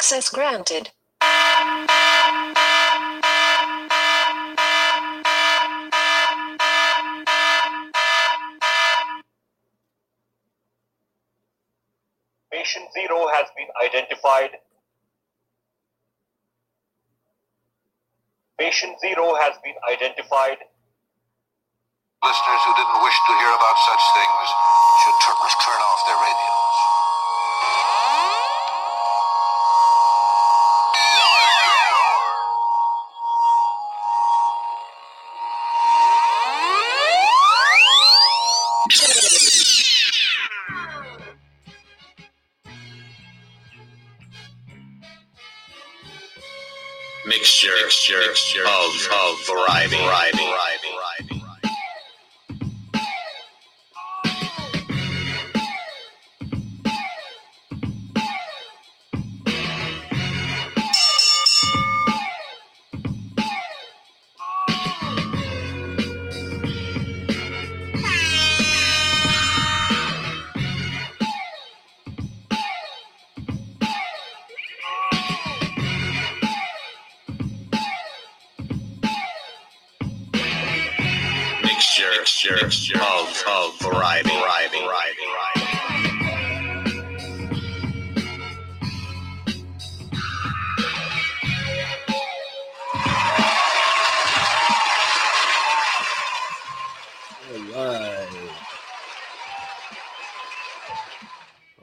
Access granted. Patient zero has been identified. Patient zero has been identified. Listeners who didn't wish to hear about such things of, of variety, variety.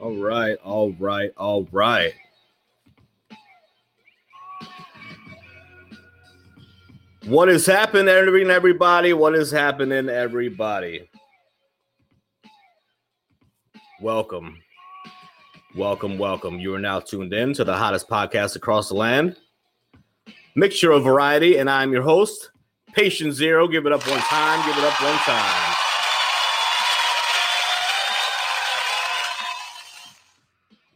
All right. All right, all right. What is happening, everybody? What is happening, everybody? Welcome. Welcome, welcome. You are now tuned in to the hottest podcast across the land. Mixture of variety, and I'm your host, Patient Zero. Give it up one time. Give it up one time.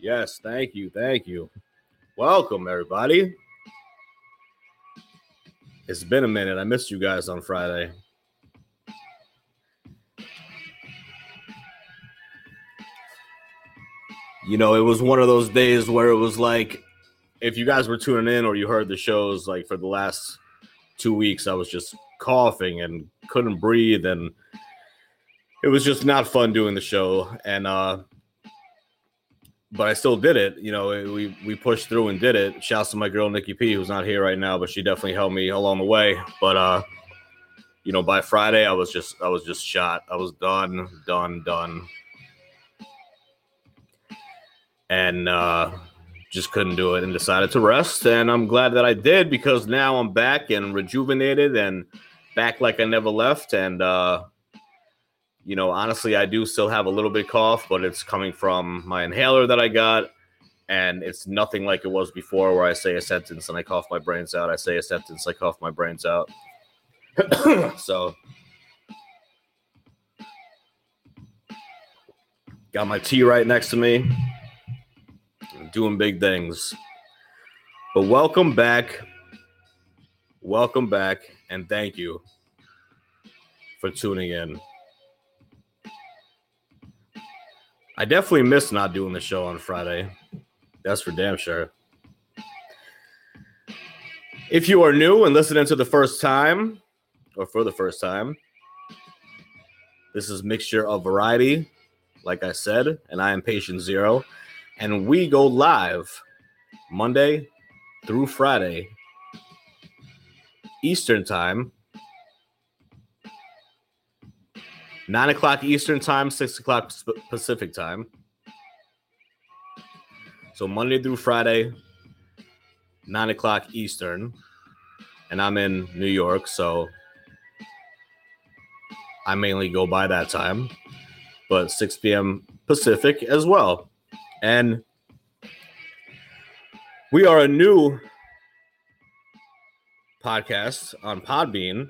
Yes, thank you. Thank you. Welcome, everybody. It's been a minute. I missed you guys on Friday. You know, it was one of those days where it was like, if you guys were tuning in or you heard the shows, like for the last two weeks, I was just coughing and couldn't breathe. And it was just not fun doing the show. And, uh, but I still did it. You know, we we pushed through and did it. Shouts to my girl Nikki P, who's not here right now, but she definitely helped me along the way. But uh, you know, by Friday, I was just I was just shot. I was done, done, done, and uh, just couldn't do it, and decided to rest. And I'm glad that I did because now I'm back and rejuvenated and back like I never left. And uh, you know, honestly, I do still have a little bit cough, but it's coming from my inhaler that I got. And it's nothing like it was before, where I say a sentence and I cough my brains out. I say a sentence, I cough my brains out. so, got my tea right next to me, doing big things. But welcome back. Welcome back. And thank you for tuning in. I definitely missed not doing the show on Friday. That's for damn sure. If you are new and listening to the first time, or for the first time, this is mixture of variety, like I said, and I am Patient Zero, and we go live Monday through Friday, Eastern Time, nine o'clock Eastern Time, six o'clock Pacific Time. So Monday through Friday, nine o'clock Eastern, and I'm in New York, so I mainly go by that time, but 6 p.m. Pacific as well. And we are a new podcast on Podbean.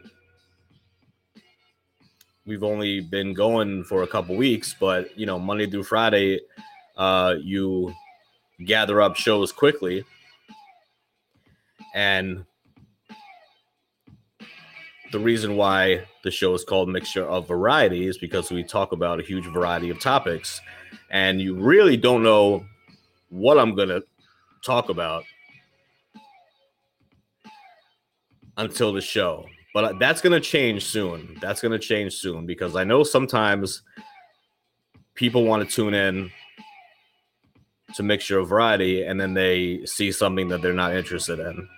We've only been going for a couple weeks, but you know, Monday through Friday, uh, you gather up shows quickly. And the reason why the show is called Mixture of Variety is because we talk about a huge variety of topics. And you really don't know what I'm to talk about until the show. But uh, that's going to change soon. That's going to change soon because I know sometimes people want to tune in to mixture of variety and then they see something that they're not interested in.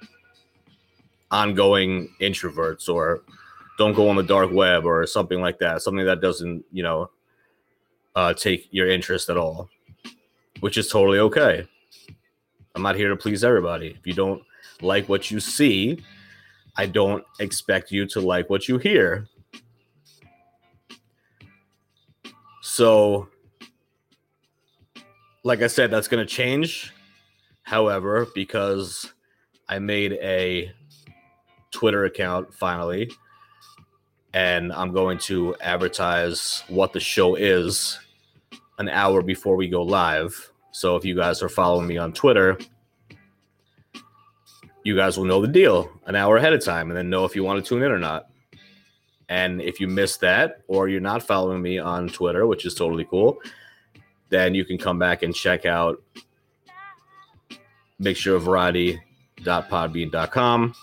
Ongoing introverts or don't go on the dark web or something like that. Something that doesn't, you know, uh, take your interest at all, which is totally okay. I'm not here to please everybody. If you don't like what you see, I don't expect you to like what you hear. So, like I said, that's going to change. However, because I made a Twitter account finally, and I'm going to advertise what the show is an hour before we go live. So if you guys are following me on Twitter, you guys will know the deal an hour ahead of time and then know if you want to tune in or not. And if you missed that or you're not following me on Twitter, which is totally cool, then you can come back and check out mixtureofvariety.podbean.com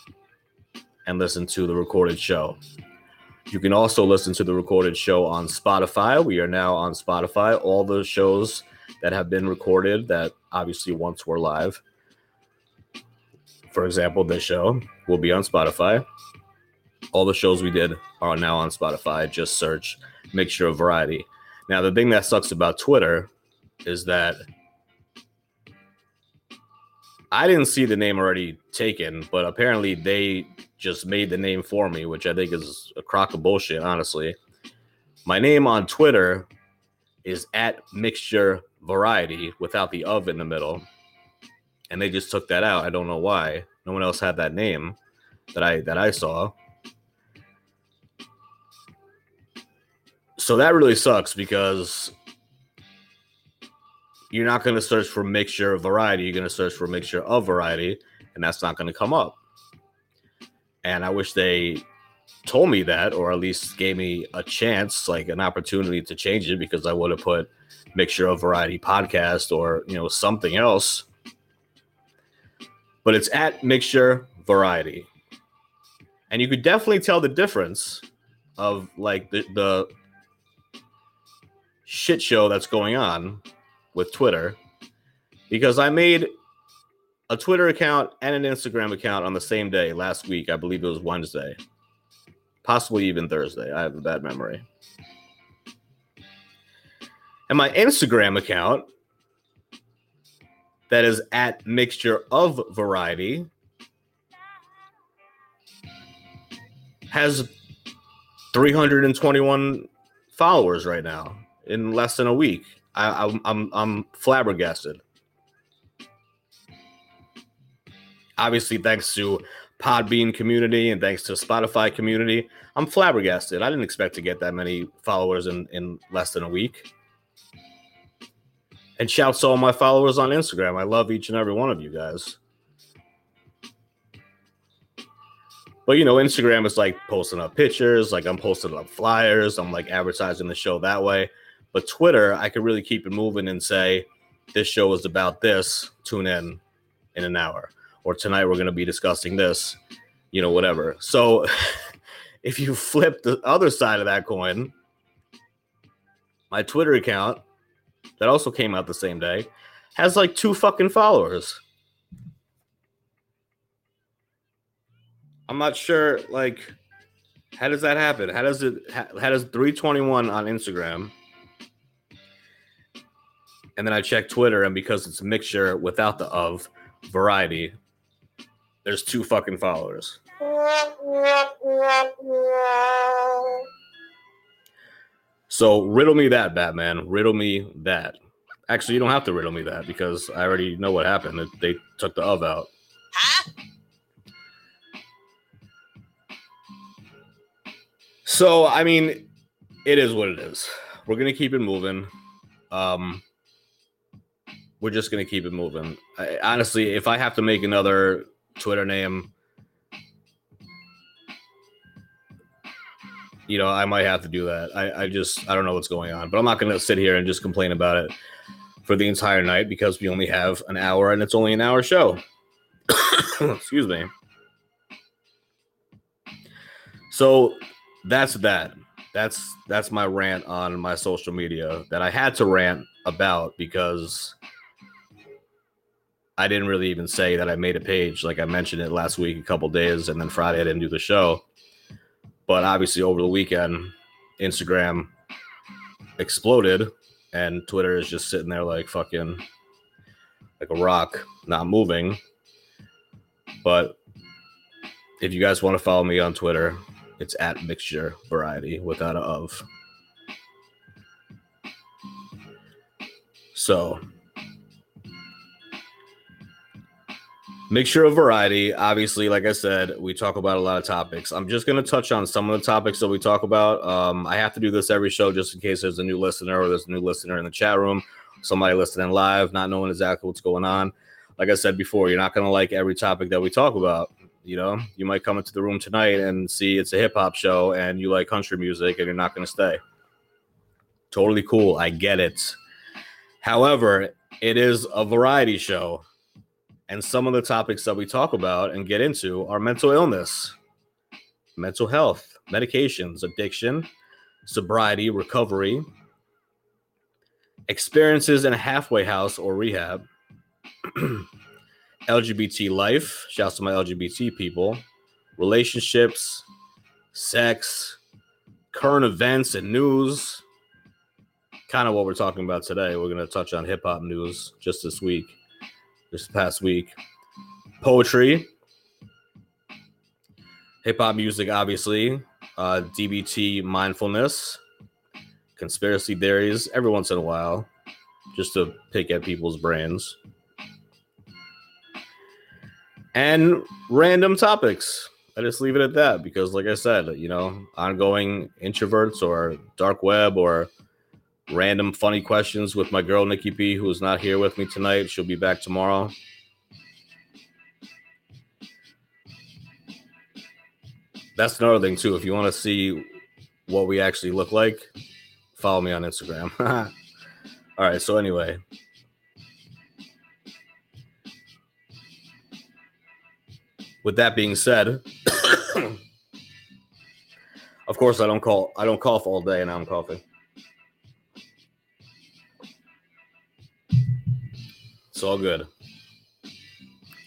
and listen to the recorded show. You can also listen to the recorded show on Spotify. We are now on Spotify. All the shows that have been recorded that obviously once were live for example, this show will be on Spotify. All the shows we did are now on Spotify. Just search Mixture of Variety. Now, the thing that sucks about Twitter is that I didn't see the name already taken, but apparently they just made the name for me, which I think is a crock of bullshit, honestly. My name on Twitter is at Mixture Variety without the of in the middle and they just took that out. I don't know why. No one else had that name that I that I saw. So that really sucks because you're not going to search for mixture of variety. You're going to search for mixture of variety, and that's not going to come up. And I wish they told me that, or at least gave me a chance, like an opportunity to change it, because I would have put mixture of variety podcast or you know something else but it's at mixture variety. And you could definitely tell the difference of like the, the shit show that's going on with Twitter because I made a Twitter account and an Instagram account on the same day last week. I believe it was Wednesday, possibly even Thursday. I have a bad memory. And my Instagram account that is at mixture of variety has 321 followers right now in less than a week. I, I'm I'm I'm flabbergasted. Obviously, thanks to Podbean community and thanks to Spotify community, I'm flabbergasted. I didn't expect to get that many followers in in less than a week. And shouts to all my followers on Instagram. I love each and every one of you guys. But you know, Instagram is like posting up pictures, like I'm posting up flyers, I'm like advertising the show that way. But Twitter, I could really keep it moving and say, this show is about this. Tune in in an hour. Or tonight we're going to be discussing this, you know, whatever. So if you flip the other side of that coin, my Twitter account that also came out the same day, has like two fucking followers. I'm not sure, like, how does that happen? How does it, how, how does 321 on Instagram? And then I check Twitter, and because it's a mixture without the of variety, there's two fucking followers. So riddle me that, Batman. Riddle me that. Actually, you don't have to riddle me that because I already know what happened. They took the of out. Huh? So I mean, it is what it is. We're gonna keep it moving. Um, we're just gonna keep it moving. I, honestly, if I have to make another Twitter name, you know, I might have to do that. I, I just I don't know what's going on, but I'm not gonna sit here and just complain about it. for the entire night because we only have an hour and it's only an hour show. Excuse me. So that's that. That's that's my rant on my social media that I had to rant about because I didn't really even say that I made a page. Like I mentioned it last week, a couple days, and then Friday I didn't do the show. But obviously, over the weekend, Instagram exploded, and Twitter is just sitting there like fucking like a rock, not moving. But if you guys want to follow me on Twitter, it's at Mixture Variety without a of. So, mixture of variety. Obviously, like I said, we talk about a lot of topics. I'm just going to touch on some of the topics that we talk about. Um, I have to do this every show just in case there's a new listener or there's a new listener in the chat room, somebody listening live, not knowing exactly what's going on. Like I said before, you're not going to like every topic that we talk about. You know, you might come into the room tonight and see it's a hip hop show and you like country music and you're not going to stay. Totally cool. I get it. However, it is a variety show. And some of the topics that we talk about and get into are mental illness, mental health, medications, addiction, sobriety, recovery, experiences in a halfway house or rehab, LGBT life, shouts to my LGBT people, relationships, sex, current events and news. Kind of what we're talking about today. We're going to touch on hip hop news just this week, this past week. Poetry, hip hop music, obviously, uh, DBT mindfulness, conspiracy theories every once in a while, just to pick at people's brains and random topics. I just leave it at that because, like I said, you know, ongoing introverts or dark web or random funny questions with my girl Nikki P, who is not here with me tonight. She'll be back tomorrow. That's another thing too. If you want to see what we actually look like, follow me on Instagram. All right. So anyway, with that being said, of course I don't call I don't cough all day and I'm coughing. It's all good.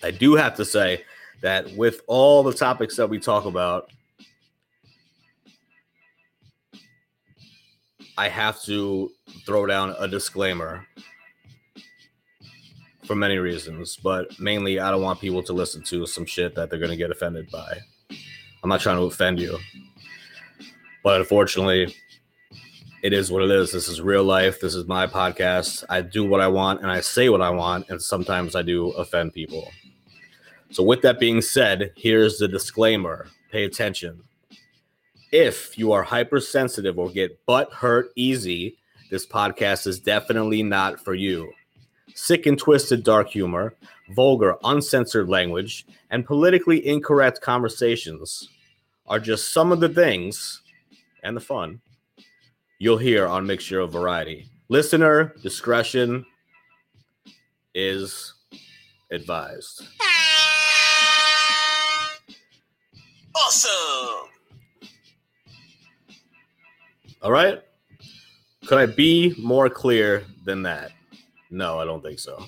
I do have to say that with all the topics that we talk about, I have to throw down a disclaimer for many reasons, but mainly I don't want people to listen to some shit that they're going to get offended by. I'm not trying to offend you, but unfortunately, it is what it is. This is real life. This is my podcast. I do what I want and I say what I want, and sometimes I do offend people. So, with that being said, here's the disclaimer pay attention. If you are hypersensitive or get butt hurt easy, this podcast is definitely not for you sick and twisted dark humor, vulgar, uncensored language, and politically incorrect conversations are just some of the things and the fun you'll hear on Mixture of Variety. Listener discretion is advised. Awesome. All right. Could I be more clear than that? No, I don't think so.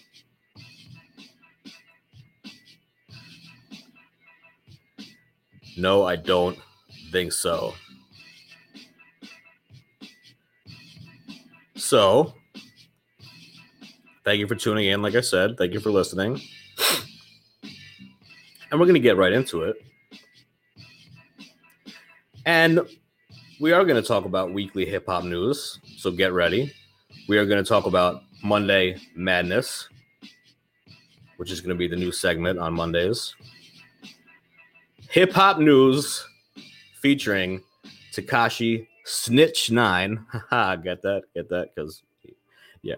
No, I don't think so. So, thank you for tuning in. Like I said, thank you for listening. And we're going to get right into it. And we are going to talk about weekly hip hop news. So get ready. We are going to talk about Monday Madness, which is going to be the new segment on Mondays. Hip hop news featuring Tekashi Snitch Nine. Haha, get that? Get that? Because, yeah.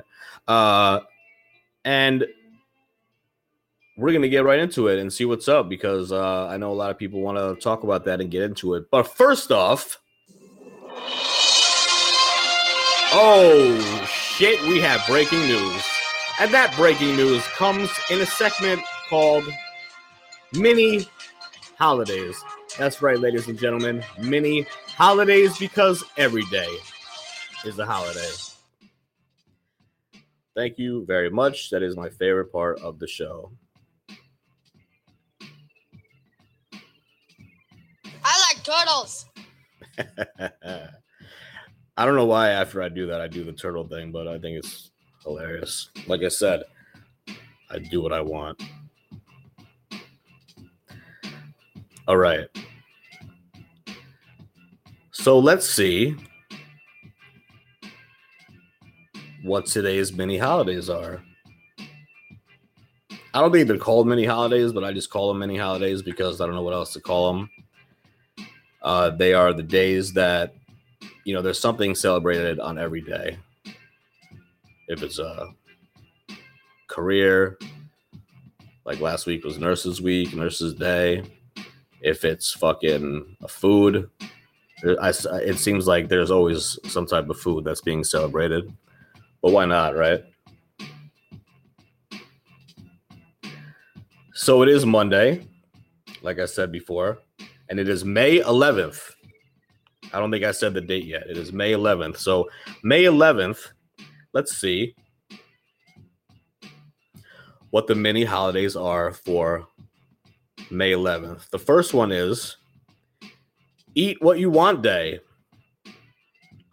Uh, and we're to get right into it and see what's up because uh, I know a lot of people want to talk about that and get into it. But first off, oh shit, we have breaking news. And that breaking news comes in a segment called Mini Holidays. That's right, ladies and gentlemen. Mini holidays because every day is a holiday. Thank you very much. That is my favorite part of the show. I like turtles. I don't know why after I do that, I do the turtle thing, but I think it's hilarious. Like I said, I do what I want. All right. So let's see what today's mini holidays are. I don't think they're called mini holidays, but I just call them mini holidays because I don't know what else to call them. Uh, they are the days that, you know, there's something celebrated on every day. If it's a career, like last week was Nurses Week, Nurses Day. If it's fucking a food, I, it seems like there's always some type of food that's being celebrated. But why not, right? So it is Monday, like I said before, and it is May 11th. I don't think I said the date yet. It is May 11th. So, May 11th, let's see what the mini holidays are for May 11th. The first one is Eat What You Want Day.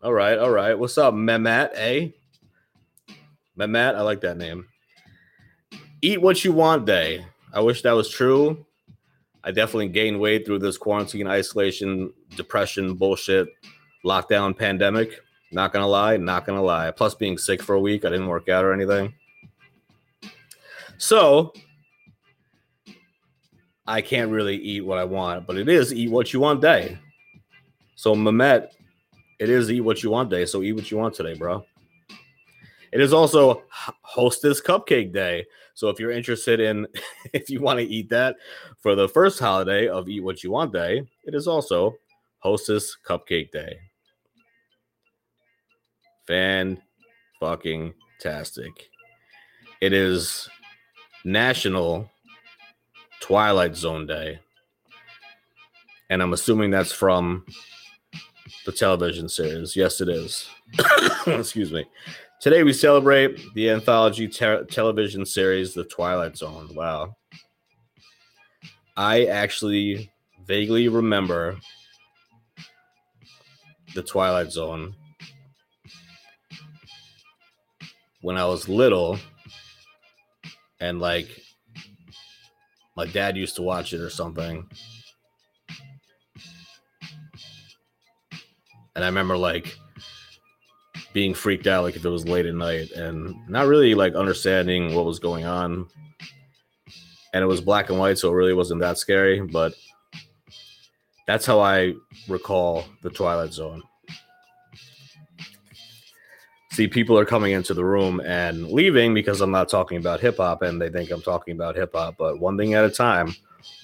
All right, all right. What's up, Mehmet? Eh? Mehmet, I like that name. Eat What You Want Day. I wish that was true. I definitely gained weight through this quarantine, isolation, depression, bullshit, lockdown, pandemic. Not gonna lie, not gonna lie. Plus, being sick for a week, I didn't work out or anything. So, I can't really eat what I want, but it is eat what you want day. So, Mehmet, it is eat what you want day. So, eat what you want today, bro. It is also Hostess Cupcake Day. So if you're interested in, if you want to eat that for the first holiday of Eat What You Want Day, it is also Hostess Cupcake Day. Fan fucking tastic. It is National Twilight Zone Day. And I'm assuming that's from the television series. Yes, it is. Excuse me. Today we celebrate the anthology te- television series The Twilight Zone. Wow. I actually vaguely remember The Twilight Zone when I was little and like my dad used to watch it or something. And I remember like being freaked out like if it was late at night and not really like understanding what was going on. And it was black and white so it really wasn't that scary but that's how i recall the twilight zone. See people are coming into the room and leaving because i'm not talking about hip-hop and they think i'm talking about hip-hop but one thing at a time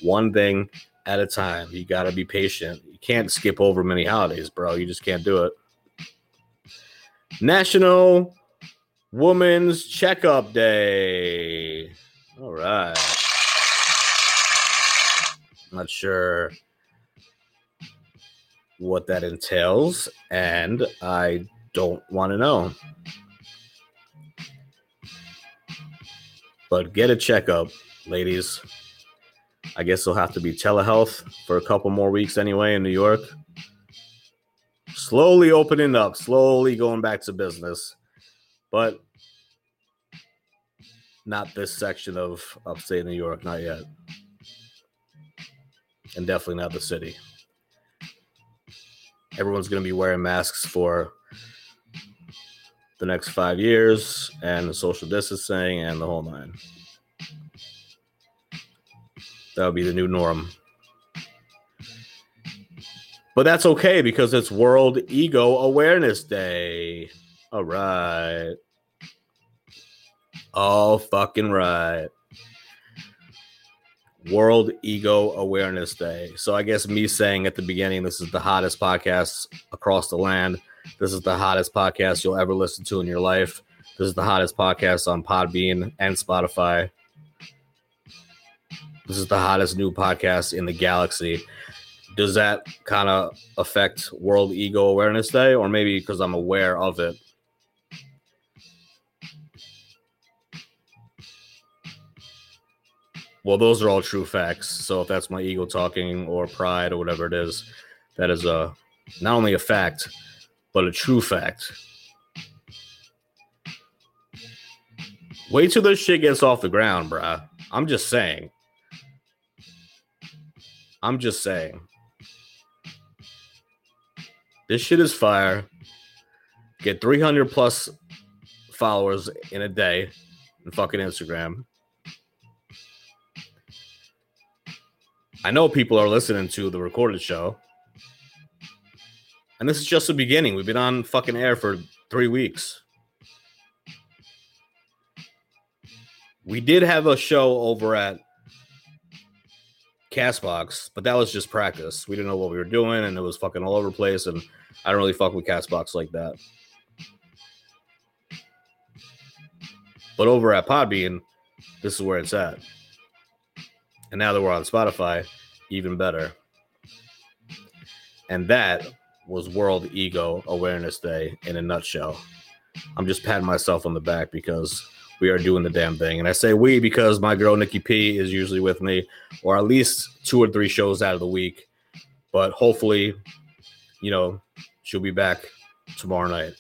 one thing at a time you got to be patient you can't skip over many holidays bro you just can't do it National Women's Checkup Day. All right. Not sure what that entails, and I don't want to know. But get a checkup, ladies. I guess it'll have to be telehealth for a couple more weeks anyway in New York slowly opening up, slowly going back to business, but not this section of upstate New York, not yet. And definitely not the city. Everyone's going to be wearing masks for the next five years and the social distancing and the whole nine. That'll be the new norm. But that's okay because it's World Ego Awareness Day. All right. All fucking right. World Ego Awareness Day. So I guess me saying at the beginning, this is the hottest podcast across the land. This is the hottest podcast you'll ever listen to in your life. This is the hottest podcast on Podbean and Spotify. This is the hottest new podcast in the galaxy. Does that kind of affect World Ego Awareness Day, or maybe because I'm aware of it? Well, those are all true facts. So if that's my ego talking or pride or whatever it is, that is a not only a fact, but a true fact. Wait till this shit gets off the ground, bruh. I'm just saying. I'm just saying. This shit is fire. Get 300 plus followers in a day in fucking Instagram. I know people are listening to the recorded show. And this is just the beginning. We've been on fucking air for three weeks. We did have a show over at Castbox, but that was just practice. We didn't know what we were doing, and it was fucking all over the place. And I don't really fuck with Castbox like that. But over at Podbean, this is where it's at. And now that we're on Spotify, even better. And that was World Ego Awareness Day in a nutshell. I'm just patting myself on the back because we are doing the damn thing. And I say we because my girl Nikki P is usually with me, or at least two or three shows out of the week. But hopefully, you know, she'll be back tomorrow night.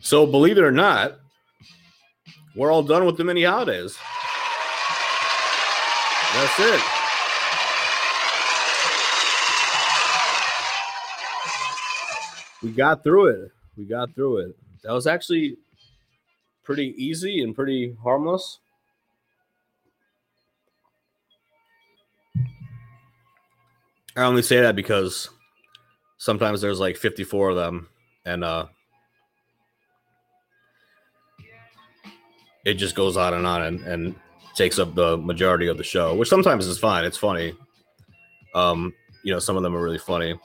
So, believe it or not, we're all done with the mini holidays. That's it. We got through it. We got through it. That was actually pretty easy and pretty harmless. I only say that because sometimes there's like 54 of them and uh it just goes on and on and, and takes up the majority of the show, which sometimes is fine. It's funny. Um, you know, some of them are really funny.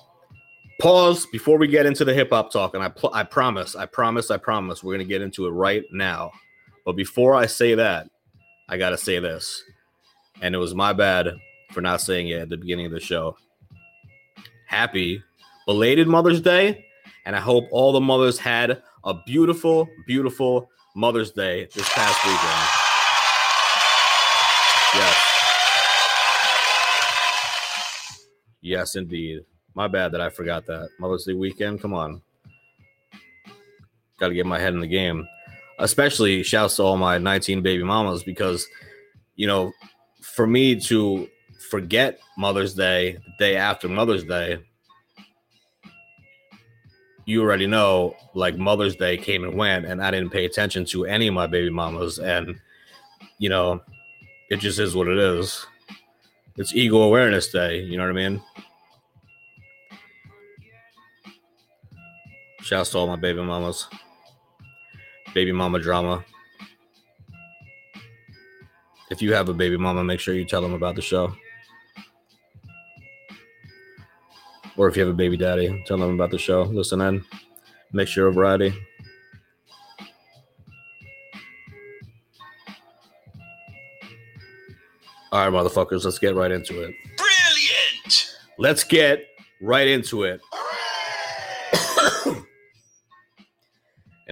Pause before we get into the hip hop talk, and I pl- I promise, I promise, I promise, we're gonna get into it right now. But before I say that, I gotta say this, and it was my bad for not saying it at the beginning of the show. Happy belated Mother's Day, and I hope all the mothers had a beautiful, beautiful Mother's Day this past weekend. Yes. Yes, indeed. My bad that I forgot that. Mother's Day weekend. Come on. Got to get my head in the game. Especially shouts to all my 19 baby mamas because, you know, for me to forget Mother's Day the day after Mother's Day, you already know like Mother's Day came and went, and I didn't pay attention to any of my baby mamas. And, you know, it just is what it is. It's ego awareness day. You know what I mean? Shouts to all my baby mamas. Baby mama drama. If you have a baby mama, make sure you tell them about the show. Or if you have a baby daddy, tell them about the show. Listen in. Mixture of Variety. All right, motherfuckers, let's get right into it. Brilliant! Let's get right into it.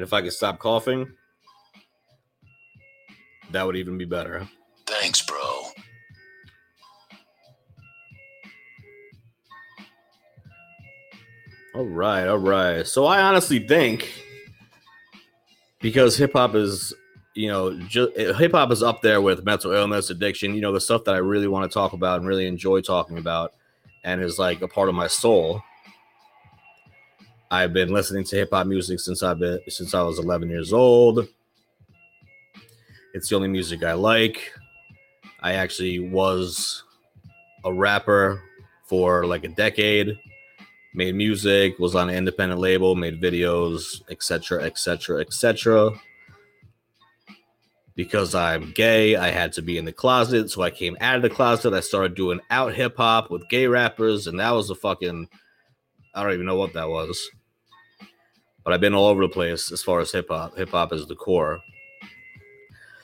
If I could stop coughing, that would even be better. Thanks, bro. All right, all right. So I honestly think because hip hop is, you know, hip hop is up there with mental illness, addiction, you know, the stuff that I really want to talk about and really enjoy talking about and is like a part of my soul. I've been listening to hip hop music since I've been since I was 11 years old. It's the only music I like. I actually was a rapper for like a decade made music, was on an independent label, made videos, etc., etc., etc. Because I'm gay, I had to be in the closet, so I came out of the closet. I started doing out hip hop with gay rappers, and that was a fucking I don't even know what that was. but I've been all over the place as far as hip hop. Hip hop is the core.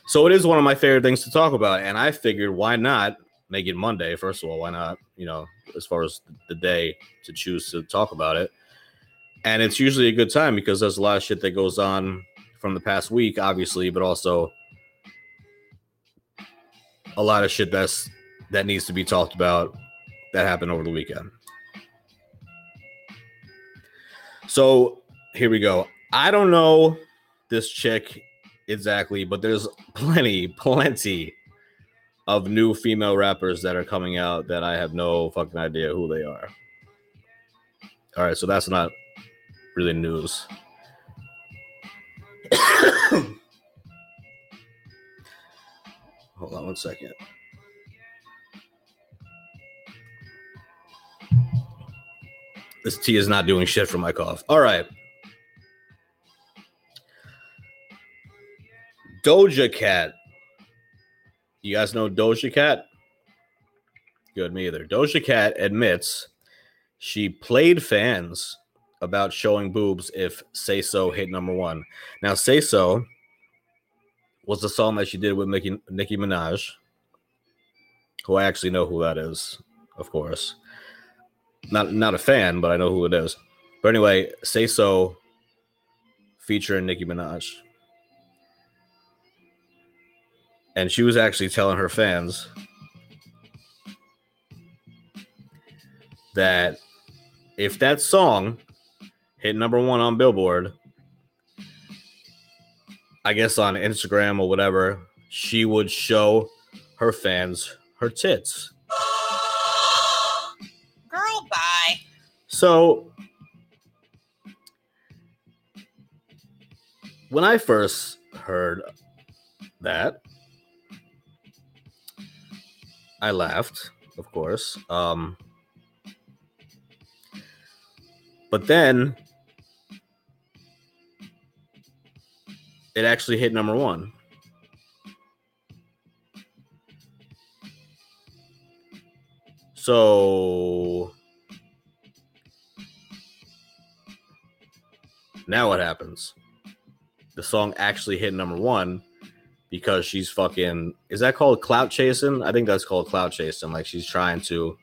So it is one of my favorite things to talk about, and I figured why not make it Monday? First of all, why not? You know, as far as the day to choose to talk about it, and it's usually a good time because there's a lot of shit that goes on from the past week, obviously, but also a lot of shit that's that needs to be talked about that happened over the weekend. So here we go. I don't know this chick exactly, but there's plenty, plenty of new female rappers that are coming out that I have no fucking idea who they are. All right, so that's not really news. Hold on one second. This tea is not doing shit for my cough. All right. Doja Cat. You guys know Doja Cat? Good, me either. Doja Cat admits she played fans about showing boobs if Say So hit number one. Now, Say So was the song that she did with Nicki, Nicki Minaj, who I actually know who that is, of course. Not not a fan, but I know who it is. But anyway, Say So featuring Nicki Minaj. And she was actually telling her fans that if that song hit number one on Billboard, I guess on Instagram or whatever, she would show her fans her tits. So when I first heard that, I laughed, of course. Um, but then it actually hit number one. So now what happens? The song actually hit number one because she's fucking. Is that called clout chasing? I think that's called clout chasing. Like she's trying to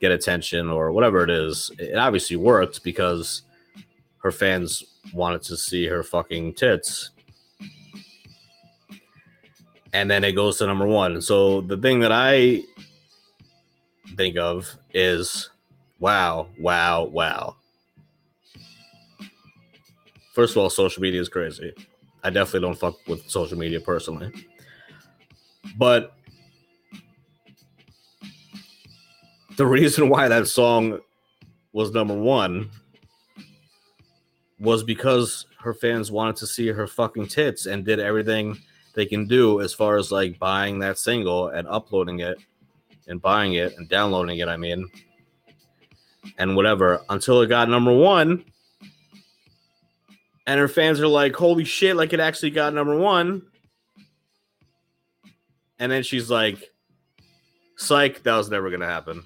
get attention or whatever it is. It obviously worked because her fans wanted to see her fucking tits. And then it goes to number one. So the thing that I think of is wow, wow, wow. First of all, social media is crazy. I definitely don't fuck with social media personally. But the reason why that song was number one was because her fans wanted to see her fucking tits and did everything they can do as far as like buying that single and uploading it and buying it and downloading it, I mean, and whatever until it got number one. And her fans are like, holy shit, like it actually got number one. And then she's like, psych, that was never to happen.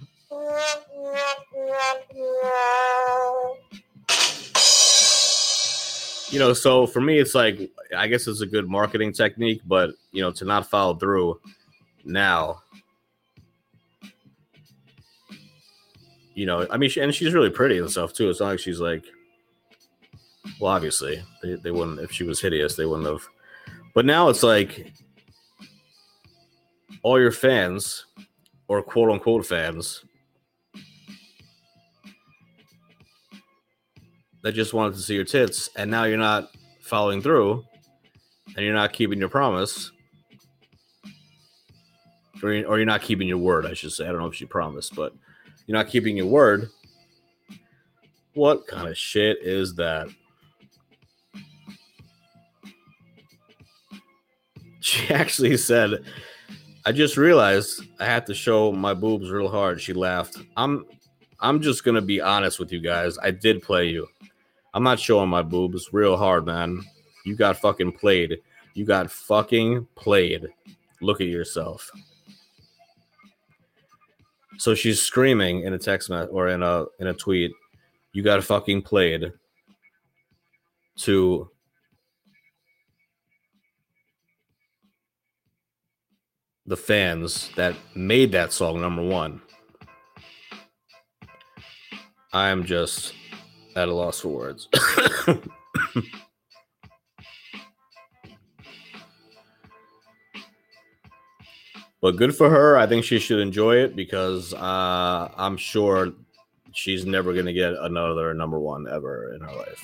you know, so for me, it's like I guess it's a good marketing technique, but you know, to not follow through now, you know, I mean, she, and she's really pretty and stuff too. It's not like she's like, well, obviously they, they wouldn't if she was hideous, they wouldn't have. But now it's like all your fans or quote unquote fans that just wanted to see your tits, and now you're not following through, and you're not keeping your promise, or you're, or you're not keeping your word. I should say. I don't know if she promised, but you're not keeping your word. What kind of shit is that? She actually said, "I just realized I had to show my boobs real hard." She laughed. I'm I'm just gonna be honest with you guys. I did play you. I'm not showing my boobs real hard, man. You got fucking played. You got fucking played. Look at yourself. So she's screaming in a text message or in a in a tweet, "You got fucking played." to the fans that made that song number one. I'm just at a loss for words. but good for her. I think she should enjoy it because uh, I'm sure she's never going to get another number one ever in her life.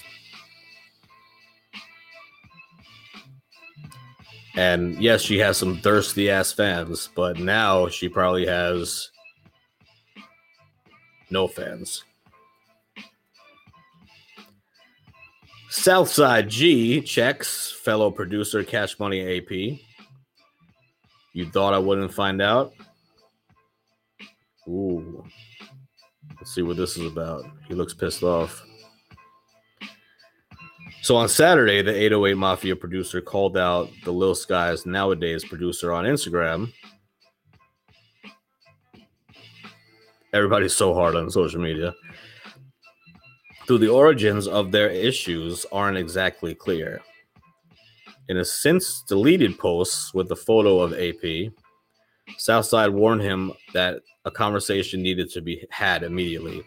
And yes, she has some thirsty ass fans, but now she probably has no fans. Southside G checks fellow producer Cash Money AP. You thought I wouldn't find out? Ooh. Let's see what this is about. He looks pissed off. So on Saturday, the 808 Mafia producer called out the Lil Skies nowadays producer on Instagram. Everybody's so hard on social media. Though the origins of their issues aren't exactly clear. In a since deleted post with a photo of AP, Southside warned him that a conversation needed to be had immediately.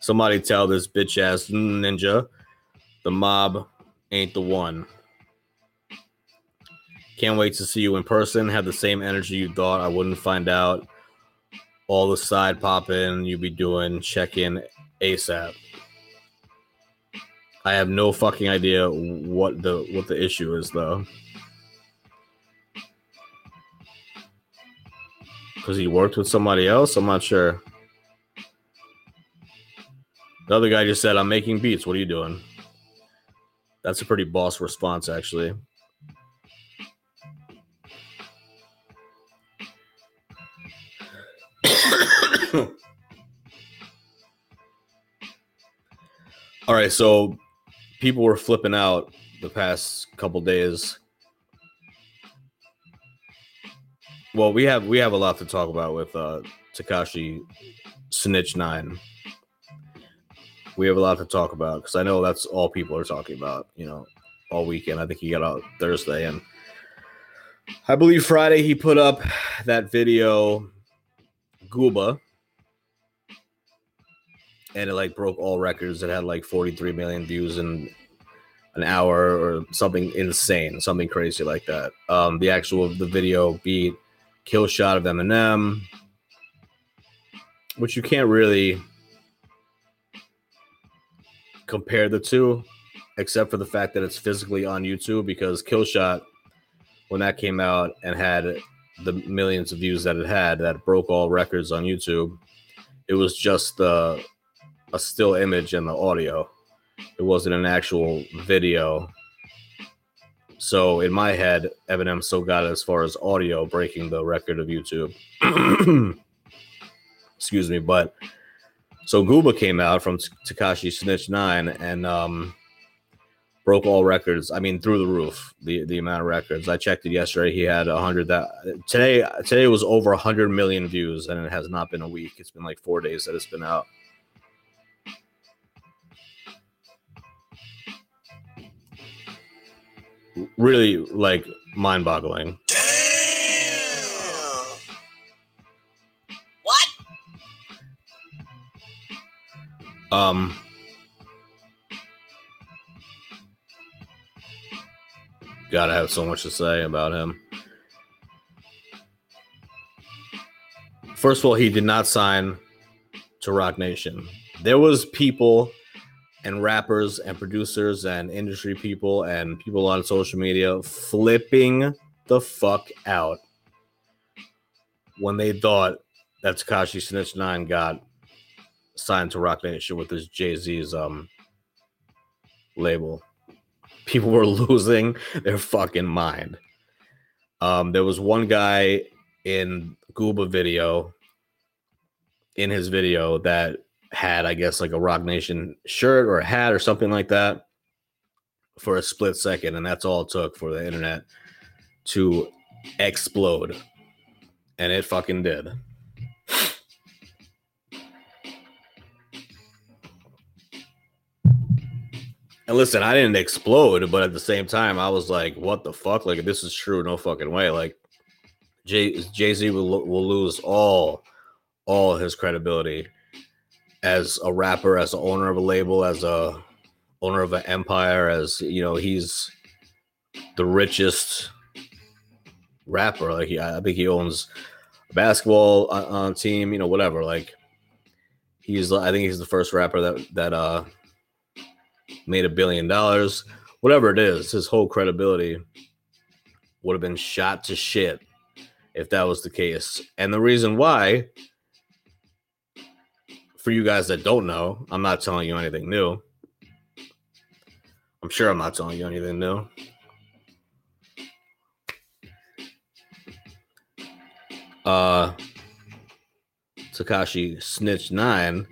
Somebody tell this bitch ass ninja the mob ain't the one. Can't wait to see you in person. Have the same energy you thought I wouldn't find out. All the side popping you be doing. Check in ASAP. I have no fucking idea what the what the issue is though. Because he worked with somebody else? I'm not sure. The other guy just said, I'm making beats. What are you doing? That's a pretty boss response, actually. All right, so people were flipping out the past couple days. Well, we have we have a lot to talk about with uh Takashi Snitch Nine. We have a lot to talk about because I know that's all people are talking about. You know, all weekend. I think he got out Thursday, and I believe Friday he put up that video, Gooba, and it like broke all records. It had like 43 million views in an hour or something insane, something crazy like that. Um, the actual the video beat kill shot of Eminem, which you can't really compare the two, except for the fact that it's physically on YouTube because kill shot when that came out and had the millions of views that it had that broke all records on YouTube. It was just the a still image and the audio. It wasn't an actual video. So in my head, Eminem still got it as far as audio breaking the record of YouTube. Excuse me, but so Gooba came out from Takashi Snitch Nine and um, broke all records. I mean, through the roof. The the amount of records I checked it yesterday. He had a hundred that today. Today was over a hundred million views, and it has not been a week. It's been like four days that it's been out. Really, like mind-boggling. Um, God, I have so much to say about him. First of all, he did not sign to Roc Nation. There was people and rappers and producers and industry people and people on social media flipping the fuck out when they thought that Takashi Snitch 9 got signed to Roc Nation with his Jay Z's um label. People were losing their fucking mind. Um, there was one guy in Gooba video, in his video, that had, I guess, like a Roc Nation shirt or a hat or something like that for a split second, and that's all it took for the internet to explode. And it fucking did. And listen, I didn't explode, but at the same time, I was like, "What the fuck? Like, this is true, no fucking way!" Like, Jay Z will will lose all all his credibility as a rapper, as an owner of a label, as a owner of an empire. As you know, he's the richest rapper. Like, he, I think he owns a basketball uh, uh, team. You know, whatever. Like, he's I think he's the first rapper that that uh made a billion dollars, whatever it is, his whole credibility would have been shot to shit if that was the case. And the reason why, for you guys that don't know, I'm not telling you anything new. I'm sure I'm not telling you anything new. Uh, Takashi Snitch 9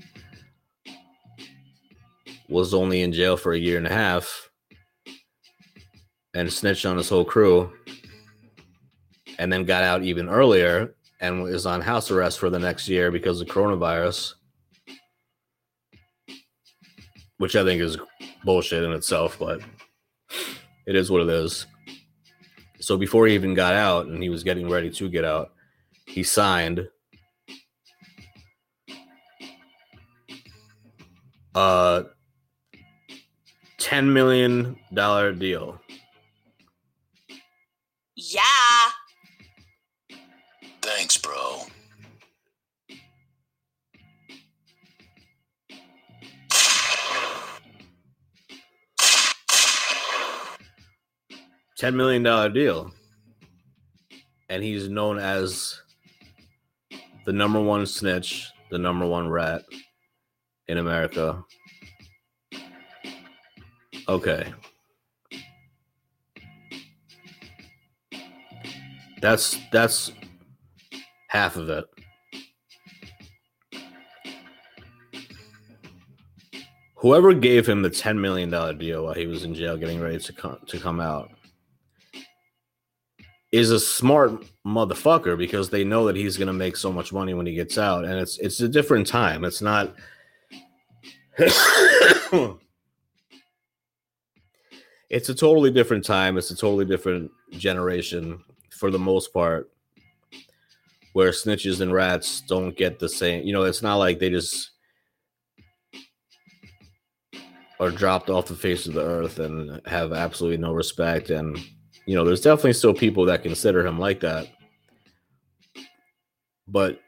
was only in jail for a year and a half and snitched on his whole crew and then got out even earlier and was on house arrest for the next year because of coronavirus which i think is bullshit in itself but it is what it is. So before he even got out and he was getting ready to get out he signed a 10 million dollar deal Yeah. Thanks, bro. $10 million deal. And he's known as the number one snitch, the number one rat in America. Okay. That's that's half of it. Whoever gave him the $10 million deal while he was in jail getting ready to come to come out is a smart motherfucker because they know that he's going to make so much money when he gets out and it's it's a different time it's not it's a totally different time it's a totally different generation for the most part where snitches and rats don't get the same you know it's not like they just are dropped off the face of the earth and have absolutely no respect and you know, there's definitely still people that consider him like that. But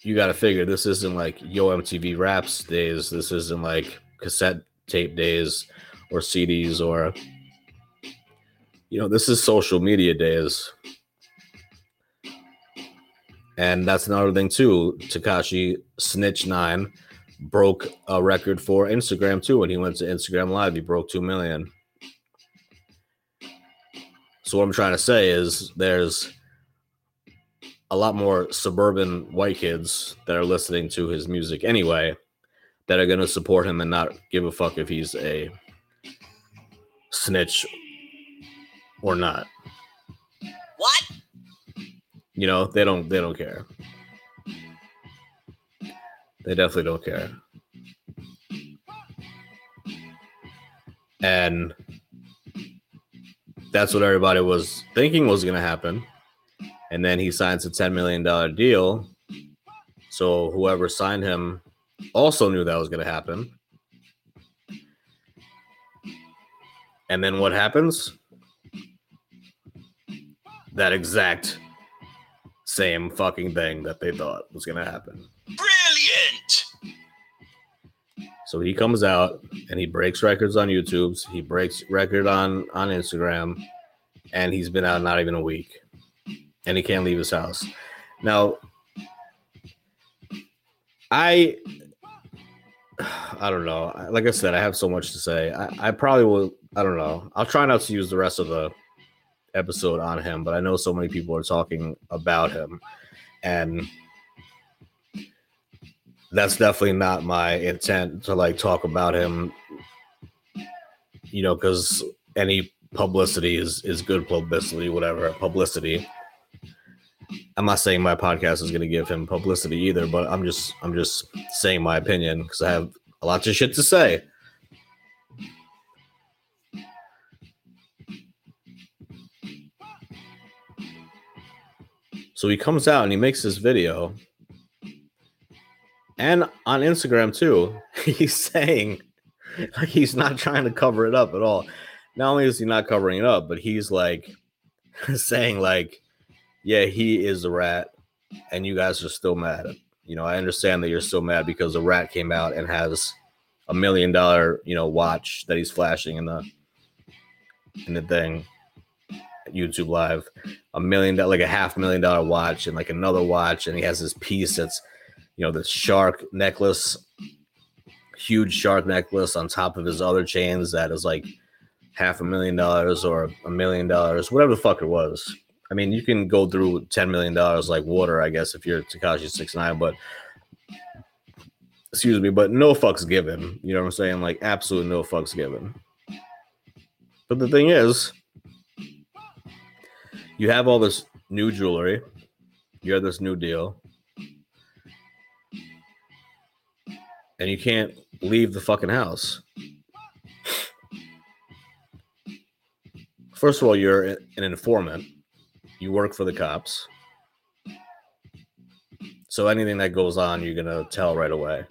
you got to figure this isn't like Yo MTV Raps days. This isn't like cassette tape days or CDs or, you know, this is social media days. And that's another thing too. Takashi Snitch Nine broke a record for Instagram too. When he went to Instagram Live, he broke two million. So what I'm trying to say is there's a lot more suburban white kids that are listening to his music anyway that are going to support him and not give a fuck if he's a snitch or not. What? You know, they don't they don't care. They definitely don't care. And that's what everybody was thinking was going to happen. And then he signs a $10 million deal. So whoever signed him also knew that was going to happen. And then what happens? That exact same fucking thing that they thought was going to happen. Brilliant! So he comes out and he breaks records on YouTube. He breaks record on on Instagram, and he's been out not even a week, and he can't leave his house. Now, I I don't know. Like I said, I have so much to say. I, I probably will. I don't know. I'll try not to use the rest of the episode on him, but I know so many people are talking about him, and that's definitely not my intent to like talk about him you know because any publicity is is good publicity whatever publicity. I'm not saying my podcast is going to give him publicity either but i'm just i'm just saying my opinion because i have a lot of shit to say So he comes out and he makes this video. And on Instagram too, he's saying like he's not trying to cover it up at all. Not only is he not covering it up, but he's like saying like, yeah, he is a rat, and you guys are still mad. You know, I understand that you're still mad because a rat came out and has a million dollar, you know, watch that he's flashing in the in the thing. YouTube live, a million like a half million dollar watch, and like another watch, and he has this piece that's, you know, this shark necklace, huge shark necklace on top of his other chains that is like half a million dollars or a million dollars, whatever the fuck it was. I mean, you can go through ten million dollars like water, I guess, if you're Takashi six nine, but excuse me, but no fucks given. You know what I'm saying? Like absolute no fucks given. But the thing is, you have all this new jewelry, you have this new deal, and you can't leave the fucking house. First of all, you're an informant. You work for the cops. So anything that goes on, you're gonna tell right away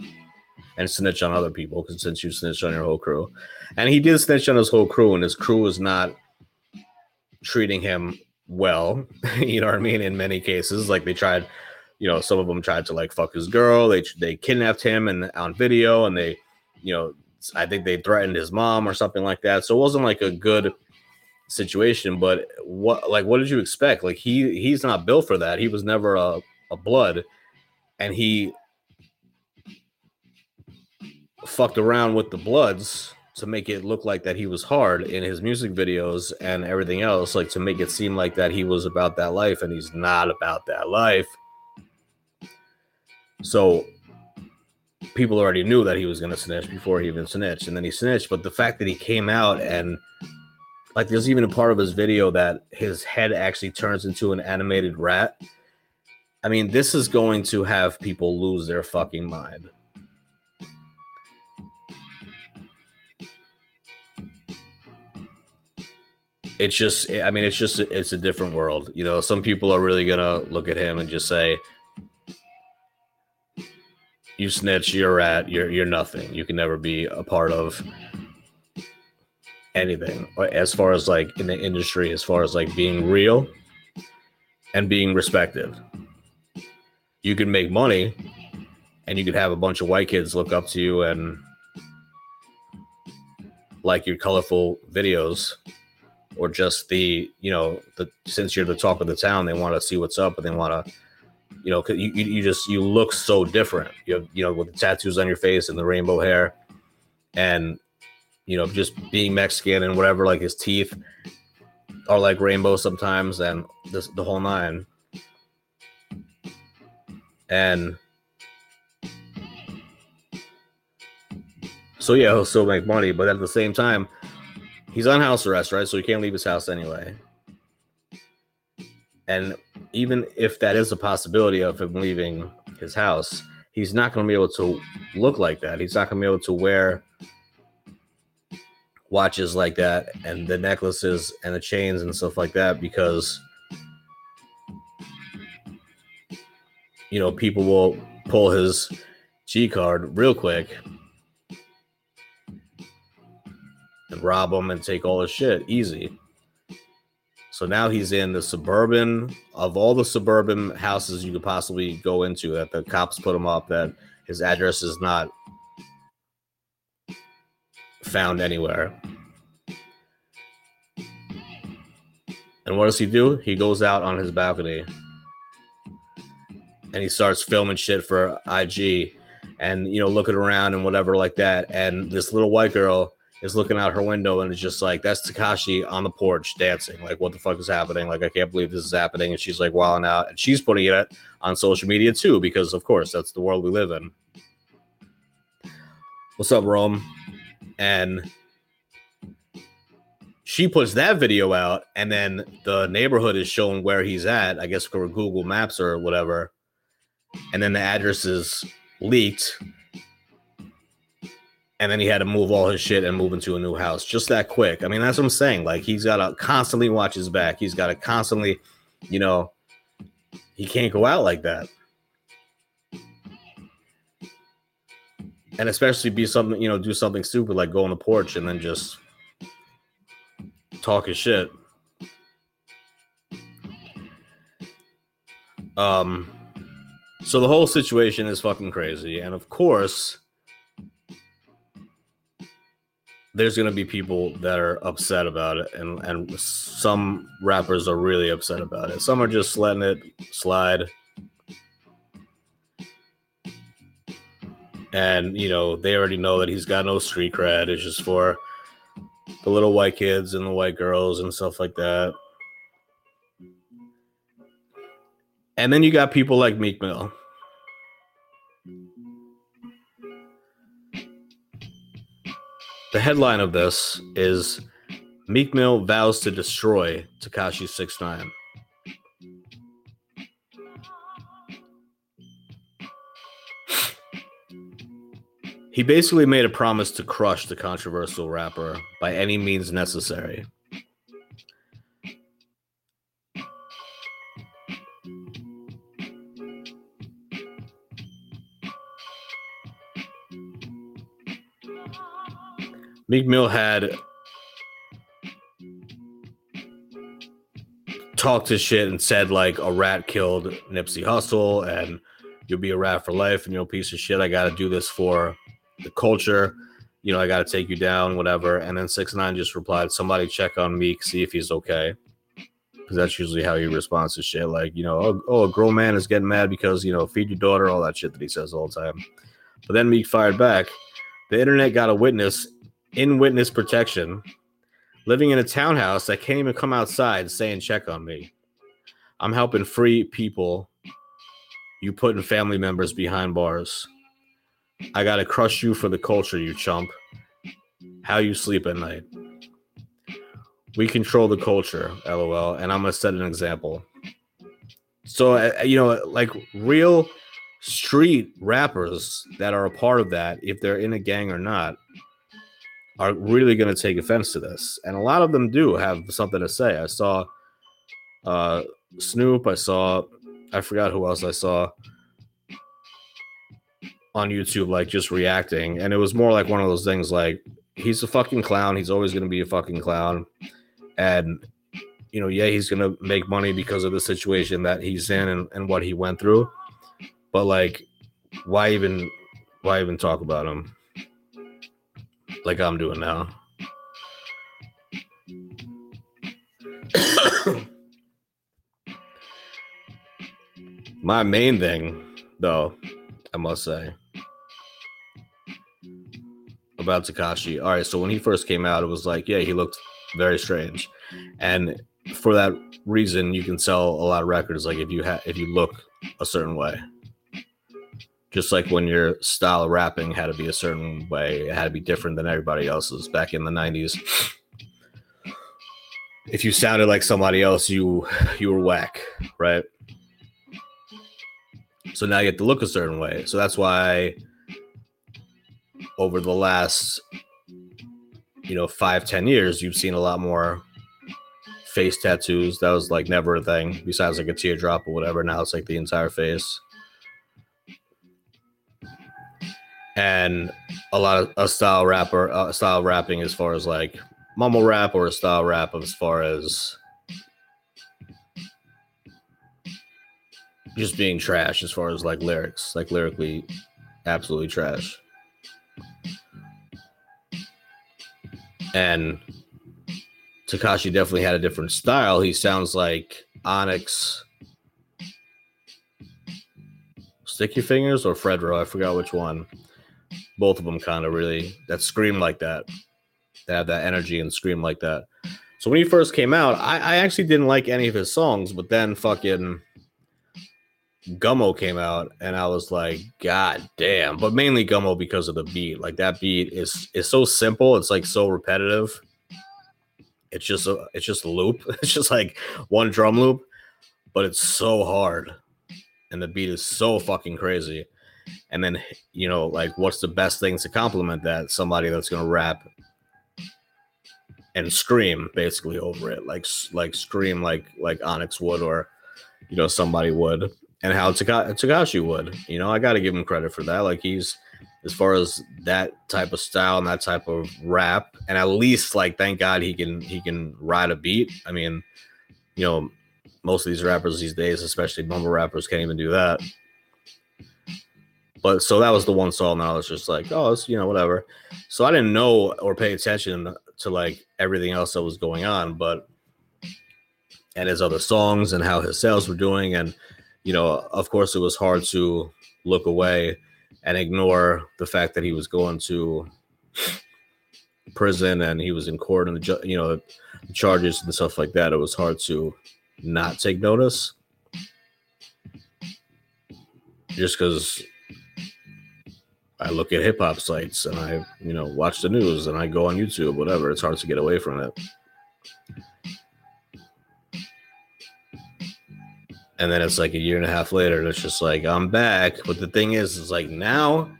and snitch on other people because since you snitched on your whole crew. And he did snitch on his whole crew, and his crew was not treating him well. you know what I mean? In many cases, like they tried, you know, some of them tried to like fuck his girl. They they kidnapped him and on video, and they, you know, I think they threatened his mom or something like that. So it wasn't like a good situation. But what like what did you expect? Like he he's not built for that. He was never a, a blood, and he fucked around with the bloods to make it look like that he was hard in his music videos and everything else, like to make it seem like that he was about that life, and he's not about that life. So people already knew that he was going to snitch before he even snitched, and then he snitched. But the fact that he came out and like there's even a part of his video that his head actually turns into an animated rat. I mean, this is going to have people lose their fucking mind. It's just i mean it's just it's a different world you know? Some people are really gonna look at him and just say you snitch you're a rat you're you're nothing. You can never be a part of anything. Uh, as far as like in the industry as far as like being real and being respected. You can make money and you could have a bunch of white kids look up to you and like your colorful videos or just the you know the since you're the talk of the town they want to see what's up and they want to you know you, you you just you look so different. You have you know with the tattoos on your face and the rainbow hair and you know just being mexican and whatever like his teeth are like rainbow sometimes and this the whole nine. And so yeah he'll still make money but at the same time he's on house arrest, right? So he can't leave his house anyway. And even if that is a possibility of him leaving his house, he's not going to be able to look like that. He's not going to be able to wear watches like that and the necklaces and the chains and stuff like that because you know people will pull his G card real quick and rob him and take all his shit easy. So now he's in the suburban of all the suburban houses you could possibly go into that the cops put him up that his address is not found anywhere. And what does he do? He goes out on his balcony and he starts filming shit for IG and you know looking around and whatever like that and this little white girl is looking out her window and it's just like that's Takashi on the porch dancing. Like, what the fuck is happening? Like, I can't believe this is happening. And she's like wilding out, and she's putting it on social media too, because of course that's the world we live in. What's up, Rome? And she puts that video out, and then the neighborhood is showing where he's at, I guess for Google Maps or whatever. And then the address is leaked and then he had to move all his shit and move into a new house just that quick. I mean, that's what I'm saying. Like he's got to constantly watch his back. He's got to constantly, you know, he can't go out like that. And especially be something, you know, do something stupid like go on the porch and then just talk his shit. Um so the whole situation is fucking crazy. And of course, there's going to be people that are upset about it and and some rappers are really upset about it. Some are just letting it slide. And you know they already know that he's got no street cred. It's just for the little white kids and the white girls and stuff like that. And then you got people like meek mill The headline of this is Meek Mill vows to destroy Takashi 69. He basically made a promise to crush the controversial rapper by any means necessary. Meek Mill had talked his shit and said like a rat killed Nipsey Hussle and you'll be a rat for life and you're a piece of shit. I got to do this for the culture. You know, I got to take you down, whatever. And then six nine just replied, "Somebody check on Meek, see if he's okay." Because that's usually how he responds to shit. Like, you know, oh, oh, a grown man is getting mad because you know, feed your daughter, all that shit that he says all the time. But then Meek fired back. The internet got a witness in witness protection, living in a townhouse that can't even come outside saying check on me. I'm helping free people. You putting family members behind bars. I gotta crush you for the culture, you chump. How you sleep at night. We control the culture, lol, and I'm gonna set an example. So, uh, you know, like real street rappers that are a part of that, if they're in a gang or not, are really going to take offense to this, and a lot of them do have something to say. I saw uh, Snoop. I saw I forgot who else I saw on YouTube, like just reacting, and it was more like one of those things like he's a fucking clown. He's always going to be a fucking clown, and you know, yeah, he's going to make money because of the situation that he's in and, and what he went through, but like, why even why even talk about him? Like I'm doing now. My main thing, though, I must say, about Takashi. All right, so when he first came out, it was like, yeah, he looked very strange, and for that reason, you can sell a lot of records. Like if you have, if you look a certain way, just like when your style of rapping had to be a certain way, it had to be different than everybody else's back in the 90s. If you sounded like somebody else, you you were whack, right? So now you have to look a certain way. So that's why over the last you know five ten years you've seen a lot more face tattoos that was like never a thing besides like a teardrop or whatever now it's like the entire face and a lot of a style rapper, uh, style rapping as far as like mumble rap or a style rap as far as just being trash as far as like lyrics, like lyrically, absolutely trash. And Takashi definitely had a different style. He sounds like Onyx, Sticky Fingaz, or Fredro. I forgot which one both of them kind of really that scream like that. They have that energy and scream like that. So when he first came out, I, I actually didn't like any of his songs, but then fucking Gummo came out, and I was like, God damn! But mainly Gummo because of the beat. Like that beat is is so simple. It's like so repetitive. It's just a it's just a loop. It's just like one drum loop, but it's so hard, and the beat is so fucking crazy. And then, you know, like what's the best things to complement that? Somebody that's going to rap and scream basically over it, like like scream like like Onyx would, or you know somebody would, and how Taka- Takashi would. You know, I got to give him credit for that. Like he's as far as that type of style and that type of rap, and at least like thank God he can he can ride a beat. I mean, you know, most of these rappers these days, especially mumble rappers, can't even do that. But so that was the one song that I was just like, oh, it's you know whatever. So I didn't know or pay attention to like everything else that was going on, but and his other songs and how his sales were doing, and you know, of course, it was hard to look away and ignore the fact that he was going to prison and he was in court and the you know the charges and stuff like that. It was hard to not take notice, just because I look at hip hop sites and I, you know, watch the news and I go on YouTube, whatever. It's hard to get away from it. And then it's like a year and a half later, and it's just like I'm back. But the thing is, is like now,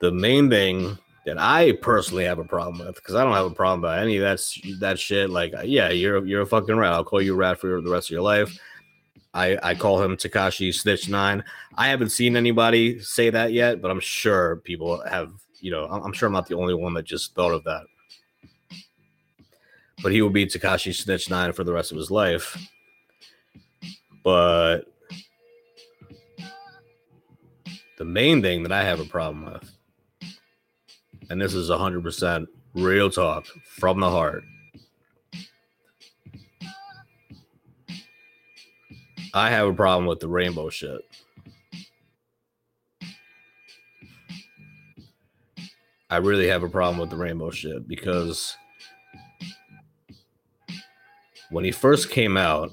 the main thing that I personally have a problem with, because I don't have a problem about any of that that shit. Like, yeah, you're you're a fucking rat. I'll call you rat for the rest of your life. I, I call him Takashi Snitch Nine. I haven't seen anybody say that yet, but I'm sure people have. You know, I'm, sure I'm not the only one that just thought of that. But he will be Takashi Snitch Nine for the rest of his life. But the main thing that I have a problem with, and this is 100% real talk from the heart. I have a problem with the rainbow shit. I really have a problem with the rainbow shit because when he first came out,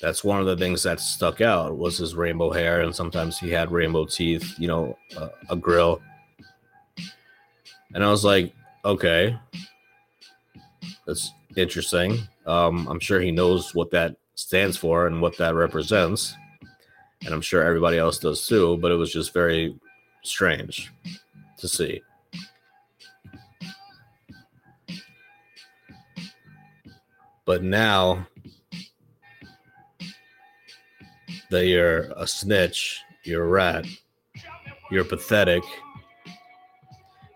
that's one of the things that stuck out was his rainbow hair, and sometimes he had rainbow teeth, you know, a, a grill. And I was like, okay, that's interesting. Um, I'm sure he knows what that stands for and what that represents. And I'm sure everybody else does too, but it was just very strange to see. But now that you're a snitch, you're a rat, you're pathetic,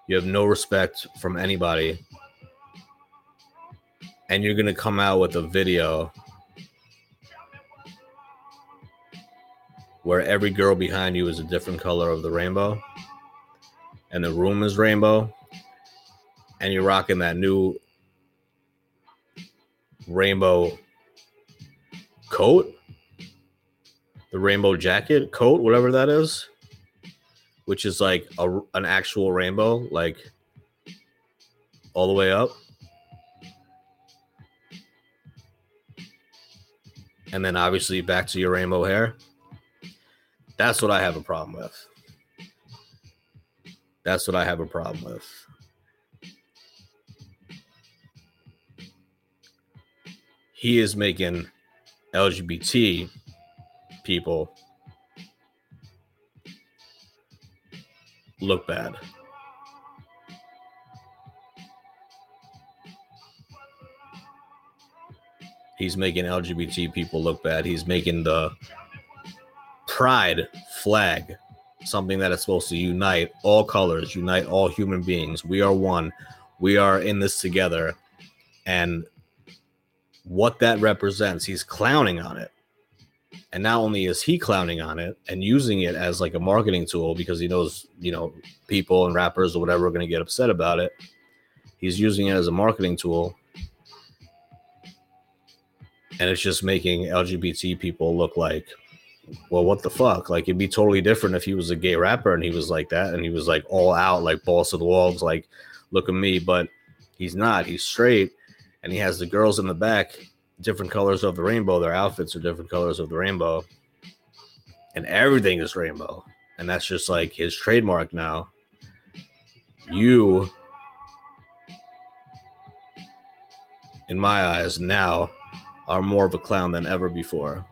you have no respect from anybody, and you're gonna come out with a video where every girl behind you is a different color of the rainbow and the room is rainbow and you're rocking that new rainbow coat the rainbow jacket coat whatever that is which is like a, an actual rainbow like all the way up. And then obviously back to your rainbow hair that's what I have a problem with. That's what I have a problem with. He is making LGBT people look bad. He's making LGBT people look bad. He's making the pride flag something that is supposed to unite all colors, unite all human beings. We are one. We are in this together. And what that represents, he's clowning on it. And not only is he clowning on it and using it as like a marketing tool because he knows, you know, people and rappers or whatever are going to get upset about it, he's using it as a marketing tool. And it's just making LGBT people look like well, what the fuck? Like, it'd be totally different if he was a gay rapper and he was like that and he was like all out, like balls to the walls, like, look at me. But he's not. He's straight and he has the girls in the back, different colors of the rainbow. Their outfits are different colors of the rainbow. And everything is rainbow. And that's just like his trademark now. You, in my eyes, now are more of a clown than ever before.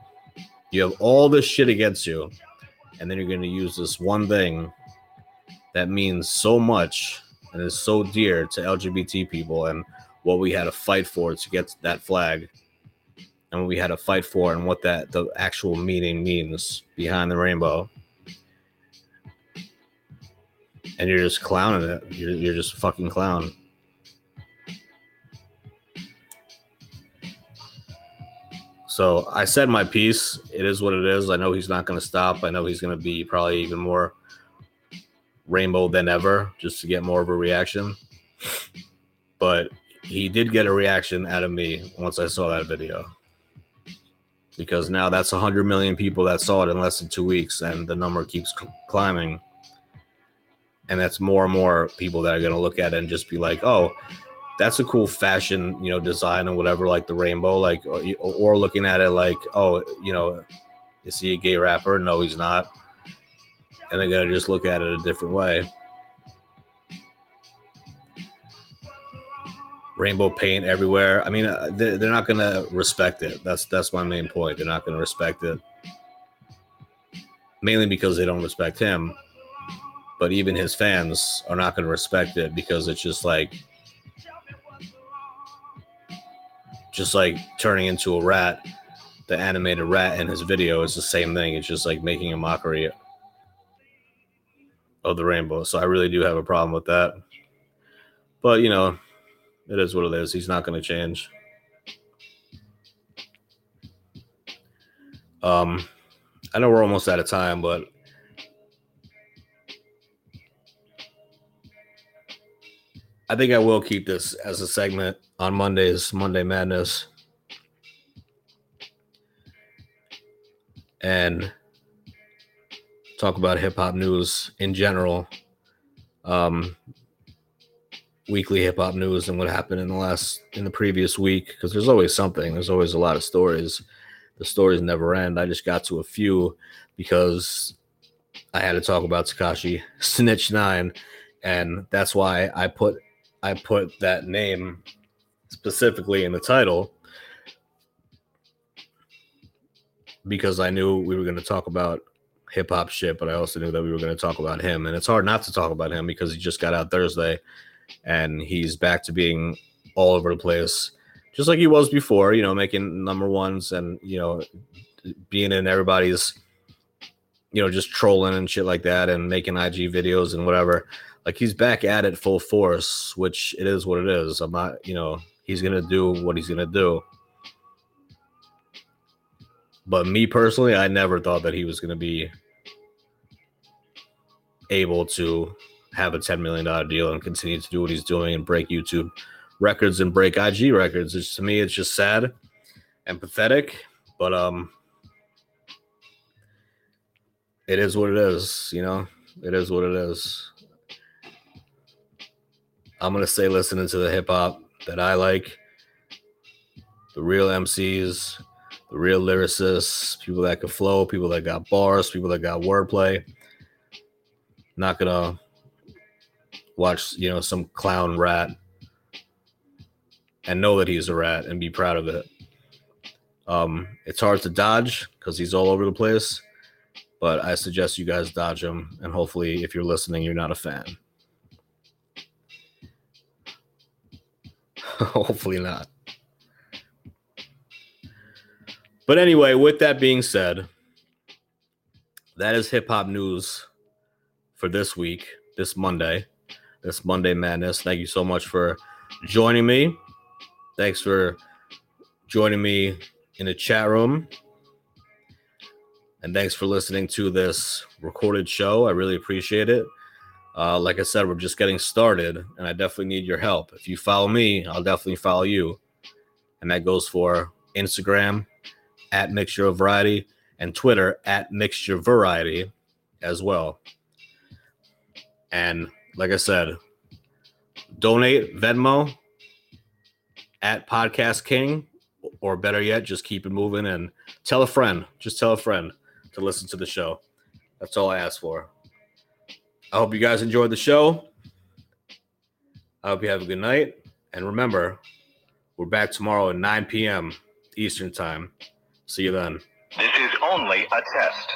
You have all this shit against you, and then you're going to use this one thing that means so much and is so dear to LGBT people and what we had to fight for to get that flag. And and we had to fight for and what that the actual meaning means behind the rainbow. And you're just clowning it. You're, you're just a fucking clown. So I said my piece. It is what it is. I know he's not going to stop. I know he's going to be probably even more rainbow than ever just to get more of a reaction. But he did get a reaction out of me once I saw that video. Because now that's 100 million people that saw it in less than two weeks, and the number keeps cl- climbing. And that's more and more people that are going to look at it and just be like, oh, that's a cool fashion, you know, design and whatever, like the rainbow, like, or, or looking at it like, oh, you know, is he a gay rapper? No, he's not. And they gotta just look at it a different way. rainbow paint everywhere. I mean, uh, they're not to respect it. That's that's my main point. They're not to respect it, mainly because they don't respect him. But even his fans are not to respect it because it's just like, just like turning into a rat. The animated rat in his video is the same thing. It's just like making a mockery of the rainbow. So I really do have a problem with that. But you know, it is what it is. He's not going to change. Um, I know we're almost out of time, but I think I will keep this as a segment on Mondays, Monday Madness. And talk about hip hop news in general. Um, weekly hip hop news and what happened in the last in the previous week because there's always something. There's always a lot of stories. The stories never end. I just got to a few because I had to talk about Takashi Snitch Nine, and that's why I put I put that name specifically in the title because I knew we were going to talk about hip hop shit, but I also knew that we were going to talk about him, and it's hard not to talk about him because he just got out Thursday and he's back to being all over the place, just like he was before. You know, making number ones and you know being in everybody's, you know, just trolling and shit like that, and making IG videos and whatever. Like he's back at it full force, which it is what it is. I'm not, you know, he's gonna do what he's gonna do. But me personally, I never thought that he was gonna be able to have a $10 million deal and continue to do what he's doing and break YouTube records and break IG records. It's to me, it's just sad and pathetic, but um it is what it is, you know. It is what it is. I'm gonna say listening to the hip hop that I like, the real MCs, the real lyricists, people that can flow, people that got bars, people that got wordplay. Not gonna watch, you know, some clown rat and know that he's a rat and be proud of it. Um, it's hard to dodge because he's all over the place, but I suggest you guys dodge him. And hopefully, if you're listening, you're not a fan. hopefully, not. But anyway, with that being said, that is hip hop news for this week, this Monday, this Monday Madness. Thank you so much for joining me. Thanks for joining me in the chat room. And thanks for listening to this recorded show. I really appreciate it. Uh, like I said, we're just getting started, and I definitely need your help. If you follow me, I'll definitely follow you. And that goes for Instagram at Mixture of Variety and Twitter at Mixture Variety as well. And like I said, donate Venmo at Podcast King, or better yet, just keep it moving and tell a friend. Just tell a friend to listen to the show. That's all I ask for. I hope you guys enjoyed the show. I hope you have a good night. And remember, we're back tomorrow at 9 p.m. Eastern Time. See you then. This is only a test.